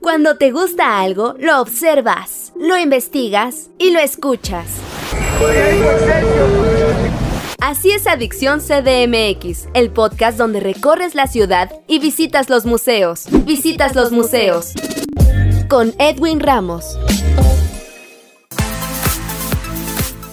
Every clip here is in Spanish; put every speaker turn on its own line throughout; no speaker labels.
Cuando te gusta algo, lo observas, lo investigas y lo escuchas. Así es Adicción CDMX, el podcast donde recorres la ciudad y visitas los museos. Visitas los museos. Con Edwin Ramos.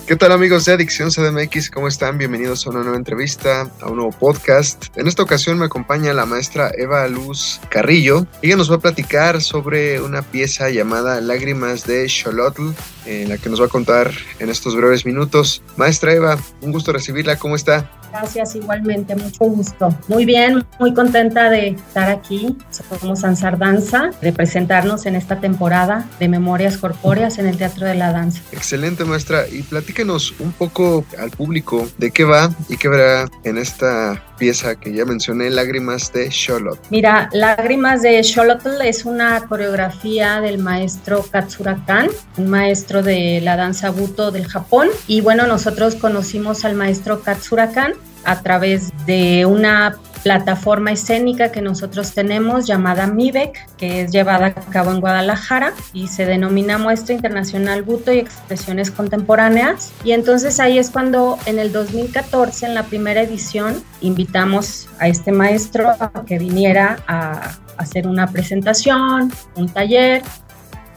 ¿Qué tal amigos de Adicción CDMX? ¿Cómo están? Bienvenidos a una nueva entrevista, a un nuevo podcast. En esta ocasión me acompaña la maestra Eva Luz Carrillo. Ella nos va a platicar sobre una pieza llamada Lágrimas de Xolotl, en la que nos va a contar en estos breves minutos. Maestra Eva, un gusto recibirla. ¿Cómo está?
Gracias, igualmente, mucho gusto. Muy bien, muy contenta de estar aquí. Somos Ansar Danza, de presentarnos en esta temporada de Memorias Corpóreas en el Teatro de la Danza.
Excelente, maestra. Y platíquenos un poco al público de qué va y qué verá en esta pieza que ya mencioné, Lágrimas de Charlotte.
Mira, Lágrimas de Charlotte es una coreografía del maestro Katsura Kan, un maestro de la danza buto del Japón. Y bueno, nosotros conocimos al maestro Katsura Kan a través de una plataforma escénica que nosotros tenemos llamada MIBEC, que es llevada a cabo en Guadalajara y se denomina Muestra Internacional Buto y Expresiones Contemporáneas. Y entonces ahí es cuando en el 2014, en la primera edición, invitamos a este maestro a que viniera a hacer una presentación, un taller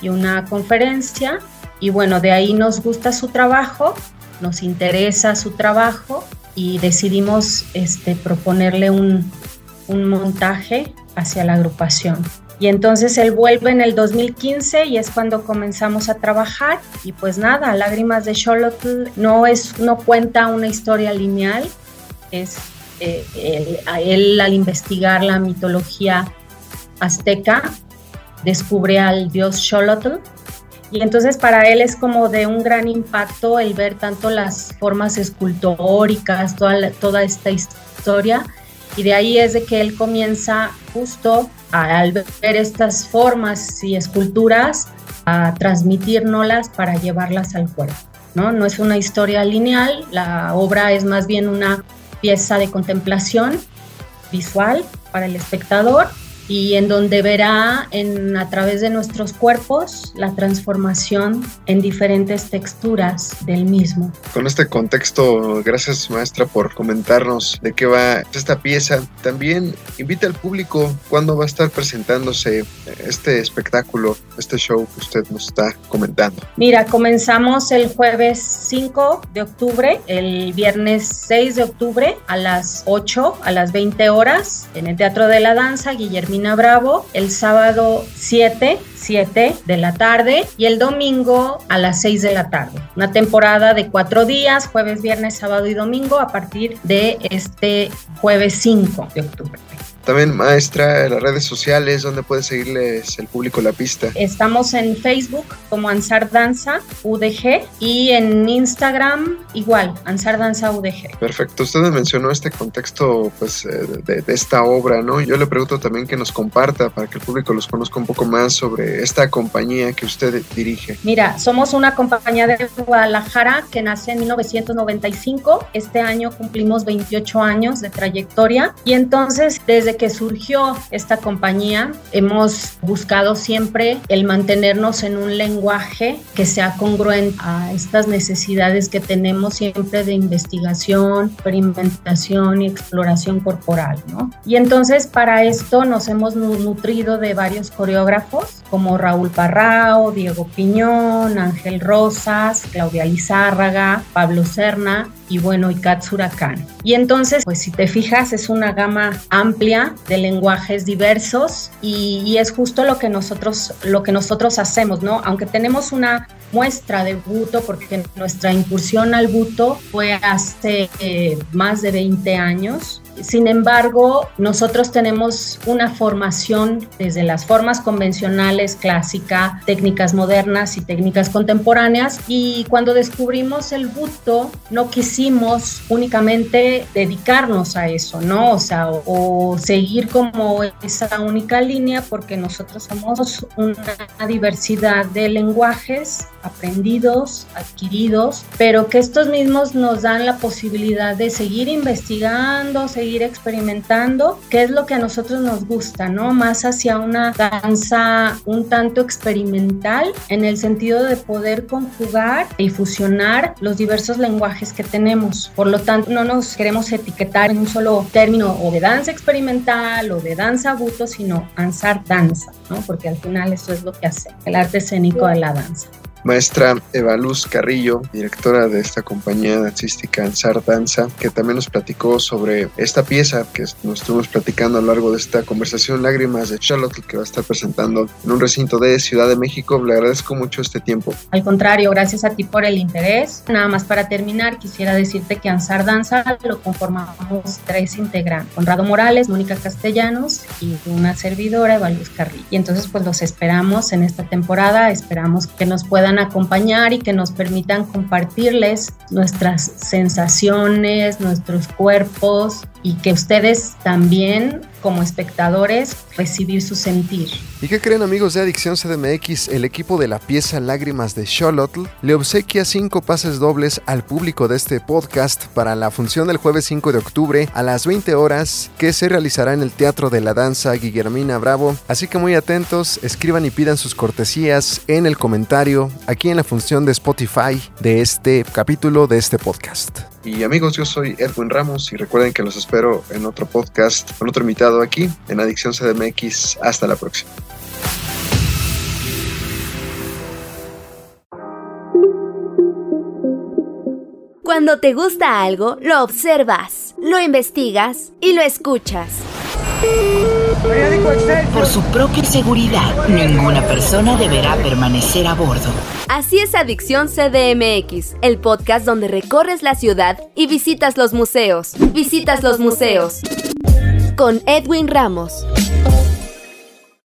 y una conferencia. Y bueno, de ahí nos gusta su trabajo, nos interesa su trabajo y decidimos este, proponerle un, un montaje hacia la agrupación. Y entonces él vuelve en el 2015 y es cuando comenzamos a trabajar. Y pues nada, Lágrimas de Charlotte no, es, no cuenta una historia lineal, es eh, él, él, al investigar la mitología azteca descubre al dios Xolotl y entonces para él es como de un gran impacto el ver tanto las formas escultóricas, toda, toda esta historia. Y de ahí es de que él comienza justo al ver estas formas y esculturas a transmitirnoslas para llevarlas al cuerpo. ¿no? no es una historia lineal, la obra es más bien una pieza de contemplación visual para el espectador y en donde verá en, a través de nuestros cuerpos la transformación en diferentes texturas del mismo.
Con este contexto, gracias maestra por comentarnos de qué va esta pieza. También invita al público cuándo va a estar presentándose este espectáculo, este show que usted nos está comentando.
Mira, comenzamos el jueves 5 de octubre, el viernes 6 de octubre a las 8, a las 20 horas, en el Teatro de la Danza, Bravo el sábado 7, 7 de la tarde y el domingo a las 6 de la tarde. Una temporada de cuatro días, jueves, viernes, sábado y domingo a partir de este jueves 5 de octubre.
También, maestra, en las redes sociales, donde puede seguirles el público la pista?
Estamos en Facebook como Ansar Danza UDG y en Instagram igual, Ansar Danza UDG.
Perfecto. Usted me mencionó este contexto pues, eh, de, de, esta obra, ¿no? Yo le pregunto también que nos comparta para que el público los conozca un poco más sobre esta compañía que usted dirige.
Mira, somos una compañía de Guadalajara que nace en 1995. Este año cumplimos 28 años de trayectoria y entonces desde que surgió esta compañía, hemos buscado siempre el mantenernos en un lenguaje que sea congruente a estas necesidades que tenemos siempre de investigación, experimentación y exploración corporal, ¿no? Y entonces para esto nos hemos nutrido de varios coreógrafos como Raúl Parrao, Diego Piñón, Ángel Rosas, Claudia Lizárraga, Pablo Serna y bueno, y Huracán. Y entonces, pues si te fijas, es una gama amplia de lenguajes diversos y, y, es justo lo que nosotros lo que nosotros hacemos, ¿no? Aunque tenemos una muestra de buto, porque nuestra incursión al buto fue hace eh, más de 20 años. Sin embargo, nosotros tenemos una formación desde las formas convencionales, clásica, técnicas modernas y técnicas contemporáneas. Y cuando descubrimos el buto, no quisimos únicamente dedicarnos a eso, ¿no? O sea, o, o seguir como esa única línea, porque nosotros somos una diversidad de lenguajes aprendidos, adquiridos, pero que estos mismos nos dan la posibilidad de seguir investigando, seguir seguir experimentando qué es lo que a nosotros nos gusta, ¿no? Más hacia una danza un tanto experimental en el sentido de poder conjugar y fusionar los diversos lenguajes que tenemos. Por lo tanto, no nos queremos etiquetar en un solo término o de danza experimental o de danza buto, sino ansar danza, ¿no? Porque al final eso es lo que hace el arte escénico de la danza
maestra Eva Luz Carrillo, directora de esta compañía dancística Ansar Danza, que también nos platicó sobre esta pieza que nos estuvimos platicando a lo largo de esta conversación, Lágrimas de Charlotte, que va a estar presentando en un recinto de Ciudad de México. Le agradezco mucho este tiempo.
Al contrario, gracias a ti por el interés. Nada más para terminar, quisiera decirte que Ansar Danza lo conformamos tres integrantes, Conrado Morales, Mónica Castellanos y una servidora, Eva Luz Carrillo. Y entonces pues los esperamos en esta temporada, esperamos que nos acompañar y que nos permitan compartirles nuestras sensaciones, nuestros cuerpos y que ustedes también como espectadores recibir su sentir.
¿Y qué creen amigos de Adicción CDMX? El equipo de la pieza Lágrimas de Xolotl le obsequia cinco pases dobles al público de este podcast para la función del jueves 5 de octubre a las 20 horas que se realizará en el Teatro de la Danza Guillermina Bravo. Así que muy atentos, escriban y pidan sus cortesías en el comentario aquí en la función de Spotify de este capítulo de este podcast. Y amigos, yo soy Edwin Ramos y recuerden que los espero en otro podcast con otro invitado aquí en Adicción CDMX. Hasta la próxima.
Cuando te gusta algo, lo observas, lo investigas y lo escuchas.
Por su propia seguridad, ninguna persona deberá permanecer a bordo.
Así es Adicción CDMX, el podcast donde recorres la ciudad y visitas los museos. Visitas los museos. Con Edwin Ramos.